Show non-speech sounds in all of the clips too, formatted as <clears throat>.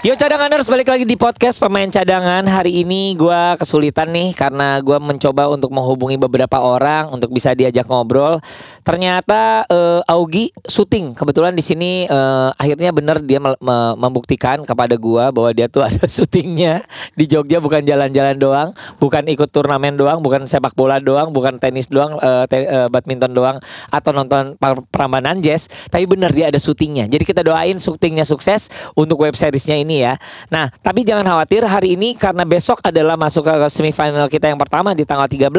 Yo cadanganers balik lagi di podcast pemain cadangan. Hari ini gua kesulitan nih Karena gua mencoba untuk menghubungi beberapa orang Untuk bisa diajak ngobrol. Ternyata eh, Augie syuting. Kebetulan di sini eh, akhirnya bener dia me- membuktikan kepada gua Bahwa dia tuh <laughs> ada syutingnya Di Jogja. Bukan jalan-jalan doang Bukan ikut turnamen doang Bukan sepak bola doang Bukan tenis doang eh, te- eh, Badminton doang Atau nonton Prambanan Jazz. Tapi bener dia ada syutingnya. Jadi kita doain syutingnya sukses Untuk web seriesnya ini ya. Nah tapi jangan khawatir Hari ini karena besok adalah masuk ke semifinal kita yang pertama Di tanggal 13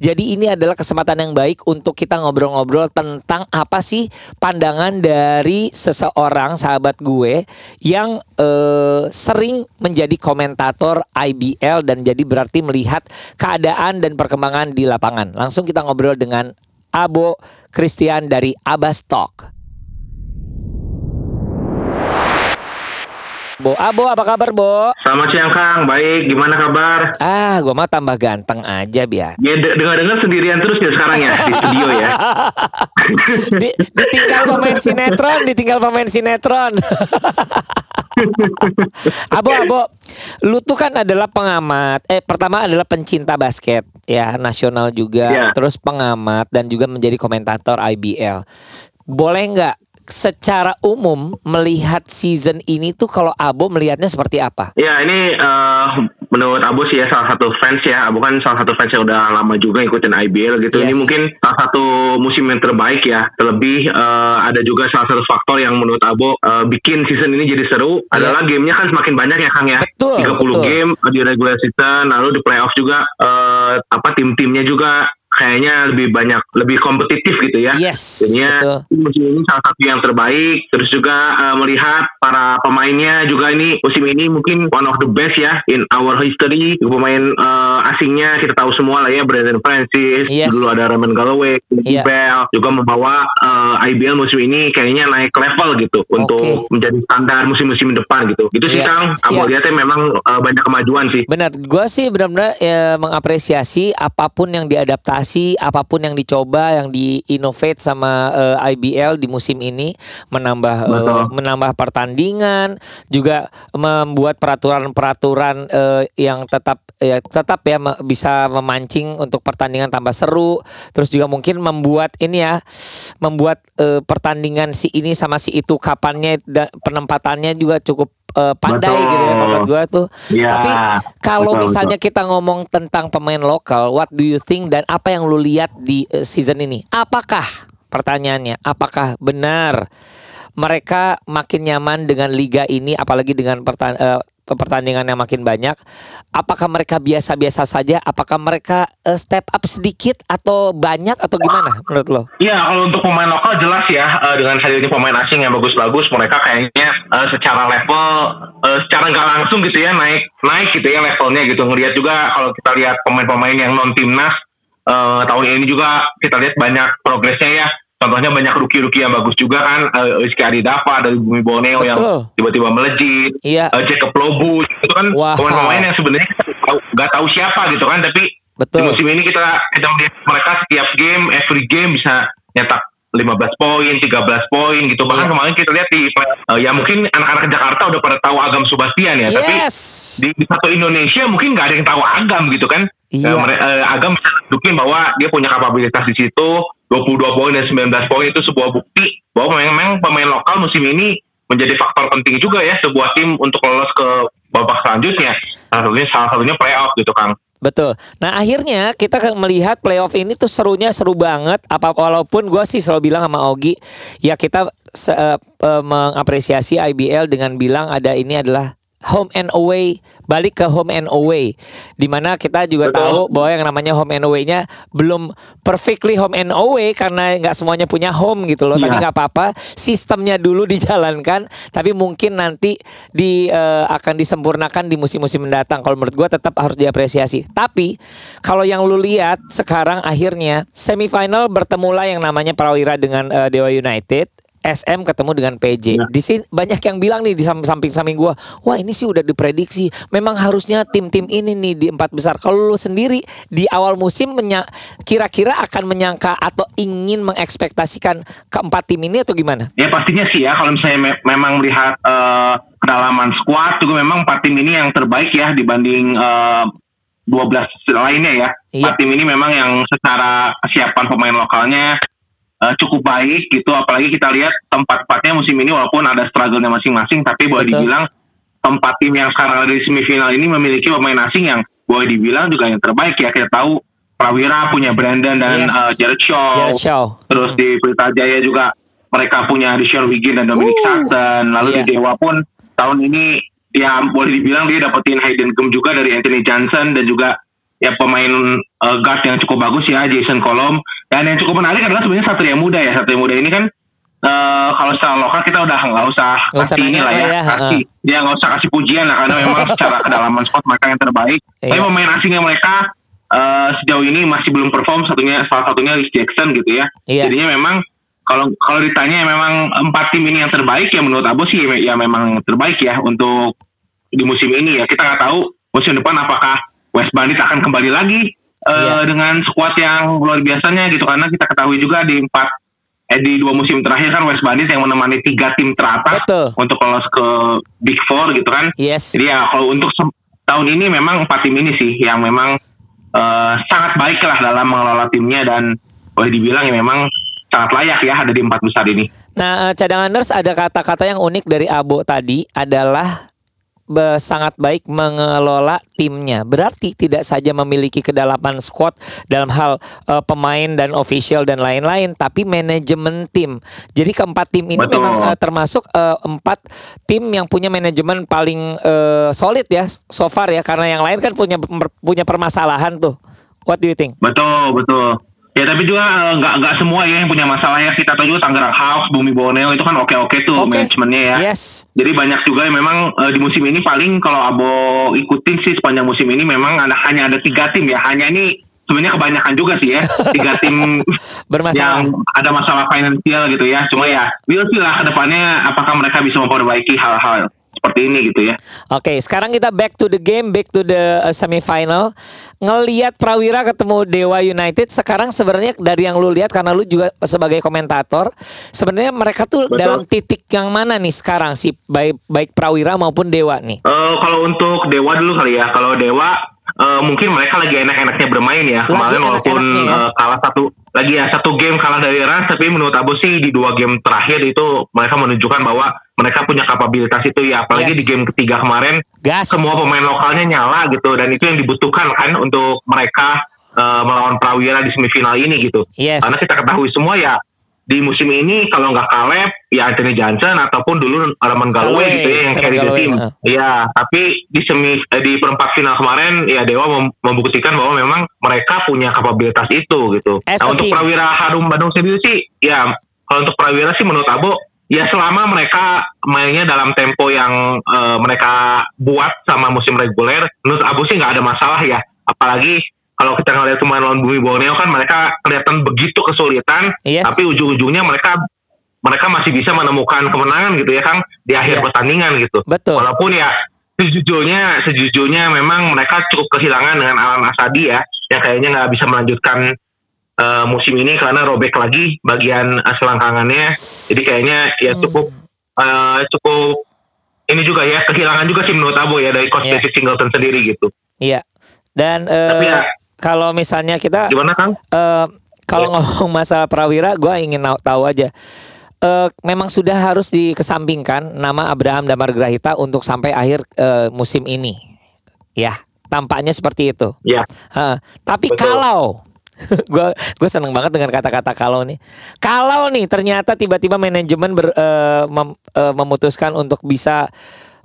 Jadi ini adalah kesempatan yang baik Untuk kita ngobrol-ngobrol tentang Apa sih pandangan dari seseorang Sahabat gue Yang eh, sering menjadi komentator IBL Dan jadi berarti melihat keadaan dan perkembangan di lapangan. Langsung kita ngobrol dengan Abo Christian dari Talk Bo, Abo apa kabar Bo? Selamat siang Kang, baik. Gimana kabar? Ah, gua mah tambah ganteng aja biar. Ya de- dengar-dengar sendirian terus ya sekarang ya di studio ya. <laughs> Di, ditinggal pemain sinetron, ditinggal pemain sinetron. <laughs> abo, abo, lu tuh kan adalah pengamat. Eh, pertama adalah pencinta basket, ya nasional juga. Ya. Terus pengamat dan juga menjadi komentator IBL. Boleh nggak secara umum melihat season ini tuh kalau Abo melihatnya seperti apa? Ya ini eh, menurut Abu sih ya salah satu fans ya. Abu kan salah satu fans yang udah lama juga ngikutin IBL gitu. Yes. Ini mungkin salah satu musim yang terbaik ya. Terlebih eh, ada juga salah satu faktor yang menurut Abu eh, bikin season ini jadi seru adalah gamenya kan semakin banyak ya Kang ya. Betul, 30 betul. game di regular season, lalu di playoff juga eh, apa tim-timnya juga kayaknya lebih banyak lebih kompetitif gitu ya. Yes, Jadinya betul. musim ini salah satu yang terbaik. Terus juga eh, melihat para pemainnya juga ini musim ini mungkin one of the best ya in our history. Pemain eh, asingnya kita tahu semua lah ya Brandon Francis, Yes. dulu ada Raymond Galloway, Iya. Bell juga membawa eh, IBL musim ini kayaknya naik level gitu untuk menjadi standar musim-musim depan gitu. Itu sih Iya. Kang, aku Iya. lihatnya memang eh, banyak kemajuan sih. Benar, gue sih benar-benar ya, mengapresiasi apa pun yang diadaptasi, apa pun yang dicoba, yang di-innovate sama eh, IBL di musim ini, menambah Betul. menambah pertandingan, juga membuat peraturan-peraturan eh, yang tetap ya tetap ya me- bisa memancing untuk pertandingan tambah seru, terus juga mungkin membuat ini ya, membuat eh, pertandingan si ini sama si itu kapannya dan penempatannya juga cukup eh, pandai Betul. gitu ya menurut gue tuh. Iya, Tapi kalau betul, misalnya kita ngomong tentang pemain lokal, what do you think dan apa yang lu lihat di eh, season ini? Apakah pertanyaannya, apakah benar mereka makin nyaman dengan liga ini apalagi dengan pertan eh, pertandingan yang makin banyak? Apakah mereka biasa-biasa saja? Apakah mereka eh, step up sedikit atau banyak atau gimana menurut lo? Iya, kalau untuk pemain lokal jelas ya eh, dengan hadirnya pemain asing yang bagus-bagus, mereka kayaknya eh, secara level, eh, secara nggak langsung gitu ya naik naik gitu ya levelnya gitu. Ngelihat juga kalau kita lihat pemain-pemain yang non timnas eh, tahun ini juga kita lihat banyak progresnya ya. Contohnya banyak rookie-rookie yang bagus juga kan, eh, Rizky Adidapa dari Bumi Borneo yang tiba-tiba melejit, Iya. eh, Jacob Lobu itu kan Wow. pemain-pemain yang sebenarnya kita tahu- nggak tahu siapa gitu kan, tapi di Betul. musim ini kita kita melihat mereka setiap game, every game bisa nyetak 15 poin, 13 poin gitu. Bahkan Iya. kemarin kita lihat di eh, ya mungkin anak-anak Jakarta udah pada tahu Agam Subastian ya, tapi Yes. di, di satu Indonesia mungkin nggak ada yang tahu Agam gitu kan. Iya. Mere- eh, Agam bisa bahwa dia punya kapabilitas di situ, 22 poin dan 19 poin itu sebuah bukti bahwa memang pemain lokal musim ini menjadi faktor penting juga ya sebuah tim untuk lolos ke babak selanjutnya. Salah satunya salah satunya playoff gitu Kang. Betul. Nah akhirnya kita melihat playoff ini tuh serunya seru banget. Apa walaupun gue sih selalu bilang sama Ogi, ya kita eh, mengapresiasi IBL dengan bilang ada ini adalah home and away balik ke home and away di mana kita juga Betul. tahu bahwa yang namanya home and away-nya belum perfectly home and away karena nggak semuanya punya home gitu loh tapi Iya. nggak apa-apa sistemnya dulu dijalankan tapi mungkin nanti di eh, akan disempurnakan di musim-musim mendatang kalau menurut gua tetap harus diapresiasi tapi kalau yang lu lihat sekarang akhirnya semifinal bertemulah yang namanya Prawira dengan eh, Dewa United SM ketemu dengan PJ. Ya. Di sini banyak yang bilang nih di sam- samping-samping gua, wah ini sih udah diprediksi. Memang harusnya tim-tim ini nih di empat besar. Kalau lu sendiri di awal musim kira-kira akan menyangka atau ingin mengekspektasikan keempat tim ini atau gimana? Ya pastinya sih ya kalau misalnya me- memang melihat eh, kedalaman squad juga memang empat tim ini yang terbaik ya dibanding eh, 12 lainnya ya. Iya. Empat tim ini memang yang secara kesiapan pemain lokalnya eh, cukup baik gitu apalagi kita lihat tempat-tempatnya musim ini walaupun ada struggle-nya masing-masing tapi boleh Betul. dibilang tempat tim yang sekarang ada di semifinal ini memiliki pemain asing yang boleh dibilang juga yang terbaik ya kita tahu Prawira punya Brandon dan Yes. eh, Jared Shaw Jared Shaw. Terus di Pelita Jaya juga mereka punya Sean Wiggin dan Dominic Uh, Sutton. Lalu iya. di Dewa pun tahun ini ya boleh dibilang dia dapetin Hayden Gem juga dari Anthony Johnson dan juga ya pemain uh, guard yang cukup bagus ya Jason Kolom. Dan yang cukup menarik adalah sebenarnya Satria Muda ya. Satria Muda ini kan eh, kalau secara lokal kita udah nggak usah usah kasih ini lah ya, ya, kasih ya nggak usah kasih pujian lah karena memang secara kedalaman squad mereka yang terbaik. Tapi Iya. pemain asingnya mereka eh, sejauh ini masih belum perform satunya salah satunya Rhys Jackson gitu ya. Iya. Jadinya memang kalau kalau ditanya memang empat tim ini yang terbaik ya menurut Abu sih ya, ya memang terbaik ya untuk di musim ini ya kita nggak tahu musim depan apakah West Bandit akan kembali lagi eh, Iya. dengan skuad yang luar biasanya gitu karena kita ketahui juga di empat eh di dua musim terakhir kan West Bandit yang menemani tiga tim teratas Betul. untuk lolos ke Big Four gitu kan Yes. jadi ya kalau untuk tahun ini memang empat tim ini sih yang memang eh, sangat baik lah dalam mengelola timnya dan boleh dibilang ya memang sangat layak ya ada di empat besar ini. Nah, eh, cadanganers ada kata-kata yang unik dari Abo tadi adalah sangat baik mengelola timnya. Berarti tidak saja memiliki kedalaman squad dalam hal eh, pemain dan official dan lain-lain, tapi manajemen tim. Jadi keempat tim ini Betul. memang eh, termasuk eh, empat tim yang punya manajemen paling eh, solid ya so far ya, karena yang lain kan punya punya permasalahan tuh. What do you think? Betul betul. Ya tapi juga eh, nggak nggak semua ya yang punya masalah ya kita tahu juga Tangerang House, Bumi Borneo itu kan oke-oke tuh Oke. manajemennya ya. Yes. Jadi banyak juga yang memang eh, di musim ini paling kalau Abo ikutin sih sepanjang musim ini memang ada hanya ada tiga tim ya. Hanya ini sebenarnya kebanyakan juga sih ya tiga <laughs> tim Bermasalah. yang ada masalah finansial gitu ya. Cuma ya, we'll see lah ke depannya apakah mereka bisa memperbaiki hal-hal seperti ini gitu ya. Oke, sekarang kita back to the game, back to the uh, semifinal. Ngelihat Prawira ketemu Dewa United, sekarang sebenarnya dari yang lu lihat karena lu juga sebagai komentator, sebenarnya mereka tuh Betul. dalam titik yang mana nih sekarang sih baik baik Prawira maupun Dewa nih? Eh, kalau untuk Dewa dulu kali ya. Kalau Dewa eh, mungkin mereka lagi enak-enaknya bermain ya. Kemarin walaupun ya. eh, kalah satu lagi ya satu game kalah dari Rans tapi menurut Abu sih di dua game terakhir itu mereka menunjukkan bahwa mereka punya kapabilitas itu ya apalagi Yes. di game ketiga kemarin Gas. semua pemain lokalnya nyala gitu dan itu yang dibutuhkan kan untuk mereka eh, melawan Prawira di semifinal ini gitu. Yes. Karena kita ketahui semua ya di musim ini kalau nggak Caleb ya Anthony Johnson ataupun dulu Arman Galway gitu ya yang carry the team. Iya, tapi di semi eh, di perempat final kemarin ya Dewa mem- membuktikan bahwa memang mereka punya kapabilitas itu gitu. As Nah, untuk team. Prawira Harum Bandung sendiri sih ya kalau untuk Prawira sih menurut Abo ya selama mereka mainnya dalam tempo yang eh, mereka buat sama musim reguler menurut Abu sih nggak ada masalah ya apalagi kalau kita ngeliat kemarin lawan Bumi Borneo kan mereka kelihatan begitu kesulitan Yes. tapi ujung-ujungnya mereka mereka masih bisa menemukan kemenangan gitu ya Kang di akhir Iya. pertandingan gitu Betul. walaupun ya sejujurnya sejujurnya memang mereka cukup kehilangan dengan Alan Asadi ya yang kayaknya nggak bisa melanjutkan eh, musim ini karena robek lagi bagian selangkangannya jadi kayaknya ya cukup eh, cukup ini juga ya kehilangan juga sih menurut Abo ya dari coach. David Singleton sendiri gitu Iya. Dan eh, Tapi ya- kalau misalnya kita gimana Kang? Eh, kalau Ya. ngomong masalah Prawira, gue ingin tahu aja. Eh, memang sudah harus dikesampingkan nama Abraham Damar Grahita untuk sampai akhir eh, musim ini. Ya, tampaknya seperti itu. Ya Hah, tapi Betul. kalau <laughs> gue gue seneng banget dengan kata-kata kalau nih. Kalau nih ternyata tiba-tiba manajemen ber- eh, mem- eh, memutuskan untuk bisa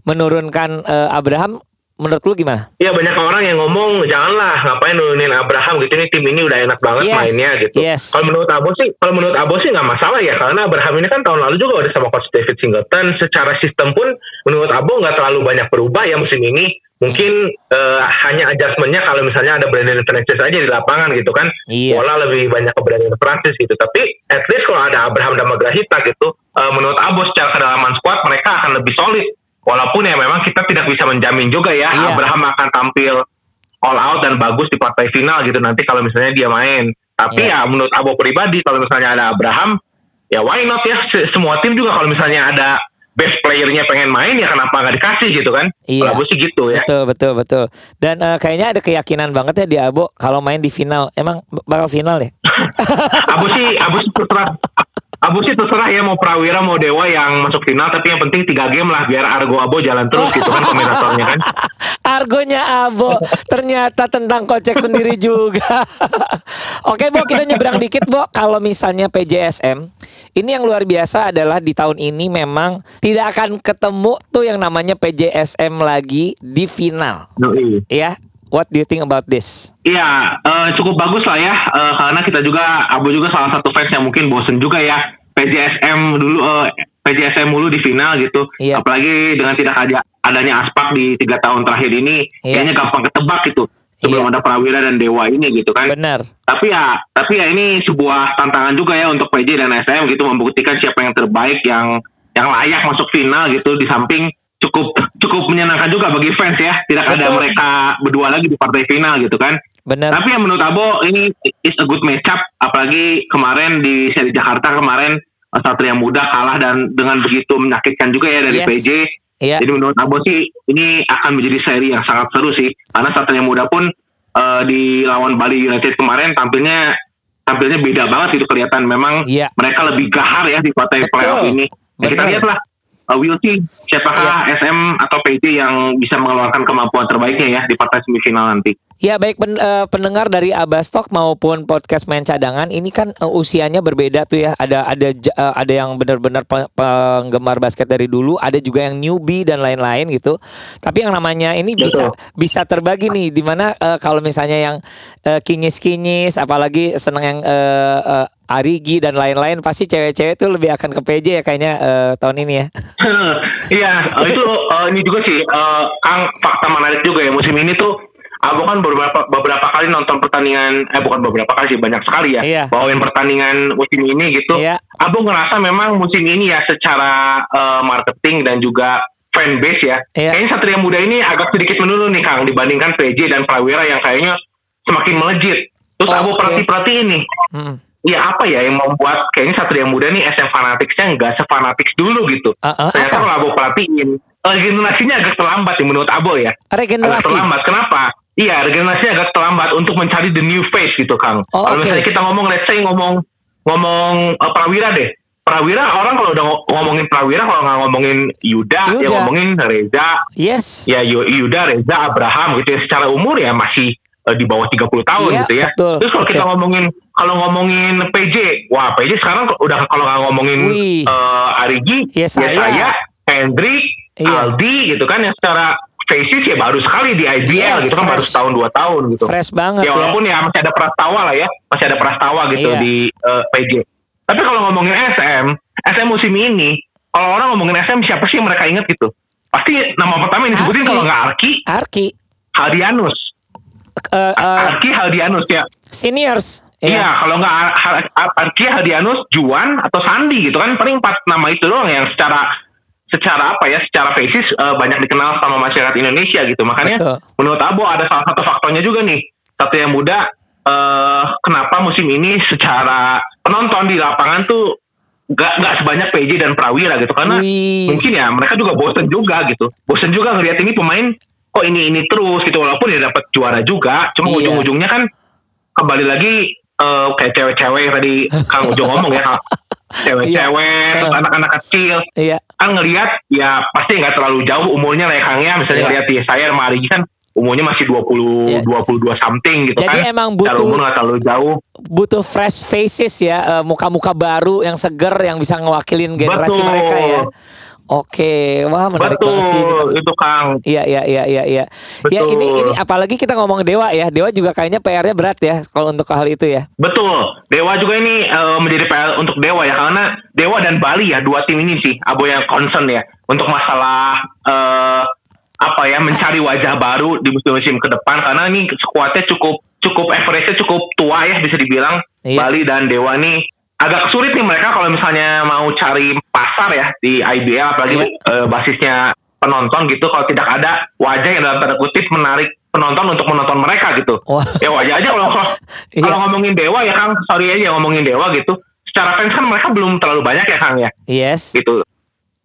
menurunkan eh, Abraham menurut lu gimana? Ya banyak orang yang ngomong janganlah ngapain nurunin Abraham gitu ini tim ini udah enak banget Yes, mainnya gitu. yes. Kalau menurut Abo sih, kalau menurut Abo sih nggak masalah ya karena Abraham ini kan tahun lalu juga udah sama coach David Singleton. Secara sistem pun menurut Abo nggak terlalu banyak berubah ya musim ini. Mungkin eh, hanya adjustmentnya kalau misalnya ada Brandon Francis aja di lapangan gitu kan. Iya. Bola lebih banyak ke Brandon Francis gitu. Tapi at least kalau ada Abraham dan Magrahita gitu, eh, menurut Abo secara kedalaman squad mereka akan lebih solid. Walaupun ya memang kita tidak bisa menjamin juga ya Iya. Abraham akan tampil all out dan bagus di partai final gitu nanti kalau misalnya dia main. Tapi Iya. ya menurut Abo pribadi kalau misalnya ada Abraham, ya why not ya Se- semua tim juga kalau misalnya ada best playernya pengen main ya kenapa nggak dikasih gitu kan? Iya. Kalau sih gitu ya. Betul betul betul. Dan eh, kayaknya ada keyakinan banget ya di Abo kalau main di final. Emang bakal final ya? <laughs> Abu sih, Abu sih terserah. Abu sih terserah ya mau Prawira mau Dewa yang masuk final tapi yang penting tiga game lah biar Argo Abo jalan terus gitu kan komentatornya kan. <laughs> Argonya Abo ternyata tentang kocek sendiri juga. <laughs> Oke, Bo, kita nyebrang dikit, Bo. Kalau misalnya PJSM, ini yang luar biasa adalah di tahun ini memang tidak akan ketemu tuh yang namanya PJSM lagi di final. Yoi. Ya, what do you think about this? Iya, eh, cukup bagus lah ya, eh, karena kita juga, Abu juga salah satu fans yang mungkin bosen juga ya, PJSM dulu, eh, PJSM mulu di final gitu, Iya. apalagi dengan tidak ada adanya aspak di tiga tahun terakhir ini, Iya. kayaknya gampang ketebak gitu, sebelum Iya. ada Prawira dan Dewa ini gitu kan. Benar. Tapi ya, tapi ya ini sebuah tantangan juga ya untuk PJ dan SM gitu membuktikan siapa yang terbaik yang yang layak masuk final gitu di samping cukup cukup menyenangkan juga bagi fans ya tidak ada Betul. mereka berdua lagi di partai final gitu kan. Benar. Tapi yang menurut Abo ini is a good matchup apalagi kemarin di seri Jakarta kemarin uh, Satria Muda kalah dan dengan begitu menyakitkan juga ya dari Yes. PJ. Iya. Jadi menurut Abo sih ini akan menjadi seri yang sangat seru sih karena Satria Muda pun uh, di lawan Bali United kemarin tampilnya tampilnya beda banget itu kelihatan memang Iya. mereka lebih gahar ya di partai playoff ini. Ya, kita lihatlah uh, we'll see siapakah SM atau PJ yang bisa mengeluarkan kemampuan terbaiknya ya di partai semifinal nanti. Ya baik pen- eh, pendengar dari Abastok maupun podcast main cadangan ini kan eh, usianya berbeda tuh ya ada ada eh, ada yang benar-benar pe- penggemar basket dari dulu ada juga yang newbie dan lain-lain gitu tapi yang namanya ini bisa Betul. bisa terbagi nih di mana eh, kalau misalnya yang eh, kinyis-kinyis apalagi seneng yang eh, eh, Arigi dan lain-lain pasti cewek-cewek tuh lebih akan ke PJ ya kayaknya eh, tahun ini ya <laughs> Iya, eh, itu eh, ini juga sih, eh, Kang fakta menarik juga ya musim ini tuh. Aku kan beberapa beberapa kali nonton pertandingan, eh bukan beberapa kali sih banyak sekali ya, Iya. bawain pertandingan musim ini gitu. Iya. Aku ngerasa memang musim ini ya secara eh, marketing dan juga fanbase ya, Iya. kayaknya Satria Muda ini agak sedikit menurun nih Kang dibandingkan PJ dan Prawira yang kayaknya semakin melejit. Terus aku Oke. perhati-perhati ini, Hmm. Ya apa ya yang membuat kayaknya Satria Muda nih SM Fanaticsnya nggak sefanatik dulu gitu. Ah, ah, Ternyata kalau Abo perhatiin, regenerasinya agak terlambat ya menurut Abo ya. Agak regenerasi terlambat. Kenapa? Iya, regenerasinya agak terlambat untuk mencari the new face gitu, Kang. Oh, kalau oke. misalnya kita ngomong, let's say ngomong ngomong eh, Prawira deh. Prawira orang kalau udah ngo- ngomongin Prawira kalau nggak ngomongin Yuda, ya Yuda. ngomongin Reza, yes ya Yu- Yuda, Reza, Abraham gitu ya. Secara umur ya masih eh, di bawah 30 tahun Iya, gitu ya. betul, Terus kalau kita ngomongin kalau ngomongin PJ, wah PJ sekarang udah kalau nggak ngomongin Wih. eh, Arigi, Yesaya. Yesaya, Hendrik, Iya. Aldi gitu kan yang secara faces ya baru sekali di IBL Yes, gitu kan baru fresh. setahun dua tahun gitu. fresh banget Ya ya walaupun ya masih ada Prastawa lah ya, masih ada Prastawa gitu Iya. di eh, PJ. Tapi kalau ngomongin SM, SM musim ini, kalau orang ngomongin SM siapa sih yang mereka ingat gitu? Pasti nama pertama yang disebutin kalau nggak Arki, Arki Haldianus. Eh, eh, Arki Haldianus ya. seniors Iya, kalau nggak Ar- Ar- Ar- Arki Haldianus, Juan atau Sandi gitu kan paling empat nama itu doang yang secara secara apa ya, secara faces eh, banyak dikenal sama masyarakat Indonesia gitu. Makanya Betul. menurut Abo ada salah satu faktornya juga nih. Satu yang muda eh kenapa musim ini secara penonton di lapangan tuh nggak nggak sebanyak PJ dan Prawira gitu karena Wih. mungkin ya mereka juga bosen juga gitu. Bosen juga ngeliat ini pemain kok ini ini terus gitu walaupun dia dapat juara juga. Cuma Iya. ujung-ujungnya kan kembali lagi eh, kayak cewek-cewek tadi Kang Ujo ngomong ya <laughs> cewek-cewek Iya. anak-anak kecil iya kan ngelihat ya pasti nggak terlalu jauh umurnya lah ya Kang ya misalnya Iya. ngelihat ya saya sama Arigi kan umurnya masih 20 Iya. 22 something gitu Jadi kan emang Secara butuh- umur nggak terlalu jauh butuh fresh faces ya eh, muka-muka baru yang seger yang bisa ngewakilin generasi Betul. mereka ya Oke, wah menarik banget sih. Betul, itu Kang. Iya iya iya iya iya. Ya Betul. ini ini apalagi kita ngomong Dewa ya. Dewa juga kayaknya PR-nya berat ya kalau untuk hal itu ya. Betul. Dewa juga ini eh, menjadi PR untuk Dewa ya karena Dewa dan Bali ya dua tim ini sih Abo yang concern ya untuk masalah eh, apa ya mencari wajah baru di musim-musim ke depan karena ini skuadnya cukup cukup average-nya cukup tua ya bisa dibilang Iya. Bali dan Dewa nih agak sulit nih mereka kalau misalnya mau cari pasar ya di IBL apalagi Iya. eh, basisnya penonton gitu kalau tidak ada wajah yang dalam tanda kutip menarik penonton untuk menonton mereka gitu Wah. ya wajah aja kalau <laughs> kalau kalau ngomongin dewa ya kang sorry aja ngomongin dewa gitu secara fans kan mereka belum terlalu banyak ya kang ya Yes. gitu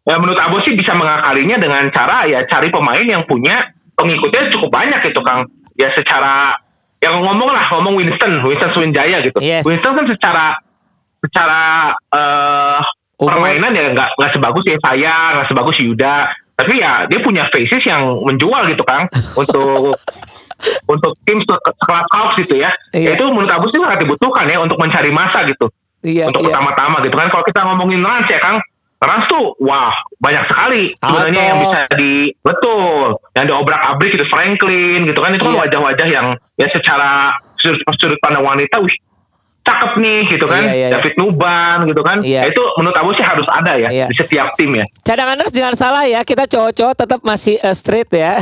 ya menurut Abo sih bisa mengakalinya dengan cara ya cari pemain yang punya pengikutnya cukup banyak gitu kang ya secara yang ngomong lah ngomong Winston Winston Swinjaya gitu Yes. Winston kan secara secara Umur. permainan ya nggak nggak sebagus ya saya nggak sebagus Yuda tapi ya dia punya faces yang menjual gitu kang <laughs> untuk untuk tim se- sekelas Hawks gitu ya Iya. Ya itu menurut Abu sih sangat dibutuhkan ya untuk mencari masa gitu Iya untuk iya. pertama-tama gitu kan kalau kita ngomongin Rans ya Kang Rans tuh wah banyak sekali sebenarnya yang bisa di betul yang diobrak abrik itu Franklin gitu kan itu kan Iya. wajah-wajah yang ya secara sudut, sudut pandang wanita wih cakep nih gitu kan Iya, iya, iya. David Nuban gitu kan Iya. Ya, itu menurut Abu sih harus ada ya Iya. di setiap tim ya Cadanganers jangan salah ya, kita cowok-cowok tetap masih eh, straight ya.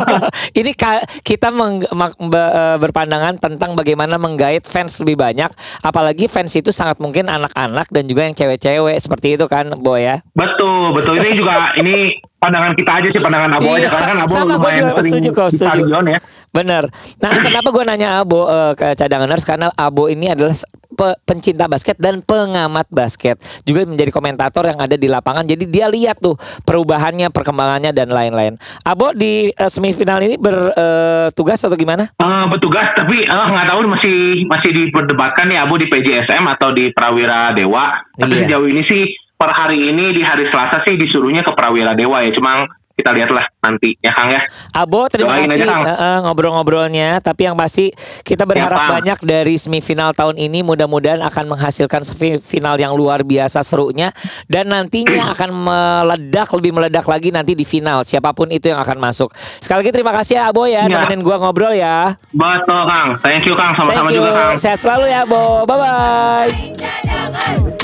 <laughs> Ini ka- kita meng- eh, berpandangan tentang bagaimana menggait fans lebih banyak, apalagi fans itu sangat mungkin anak-anak dan juga yang cewek-cewek seperti itu kan, Boy ya. betul betul ini juga ini pandangan kita aja sih pandangan Abu Iya, aja karena kan Abu sama, lumayan juga sering setuju kok, di setuju. stadion ya Bener. Nah, kenapa gue nanya Abo eh, ke cadanganers karena Abo ini adalah pe- pencinta basket dan pengamat basket, juga menjadi komentator yang ada di lapangan. Jadi dia lihat tuh perubahannya, perkembangannya dan lain-lain. Abo di eh, semifinal ini bertugas atau gimana? Eh, bertugas tapi eh, nggak tahu masih masih diperdebatkan nih Abu di PJSM atau di Prawira Dewa. Tapi Iya. sejauh ini sih per hari ini di hari Selasa sih disuruhnya ke Prawira Dewa ya. Cuma kita lihatlah nanti ya Kang ya. Abo terima Doain kasih aja, eh, ngobrol-ngobrolnya. Tapi yang pasti kita berharap Kang. banyak dari semifinal tahun ini mudah-mudahan akan menghasilkan semifinal yang luar biasa serunya dan nantinya <clears throat> akan meledak lebih meledak lagi nanti di final siapa pun itu yang akan masuk. Sekali lagi terima kasih ya Abo ya Iya. nemenin gua ngobrol ya. Betul Kang. Thank you Kang. Sama-sama Thank you. juga Kang. Sehat selalu ya Abo. Bye bye.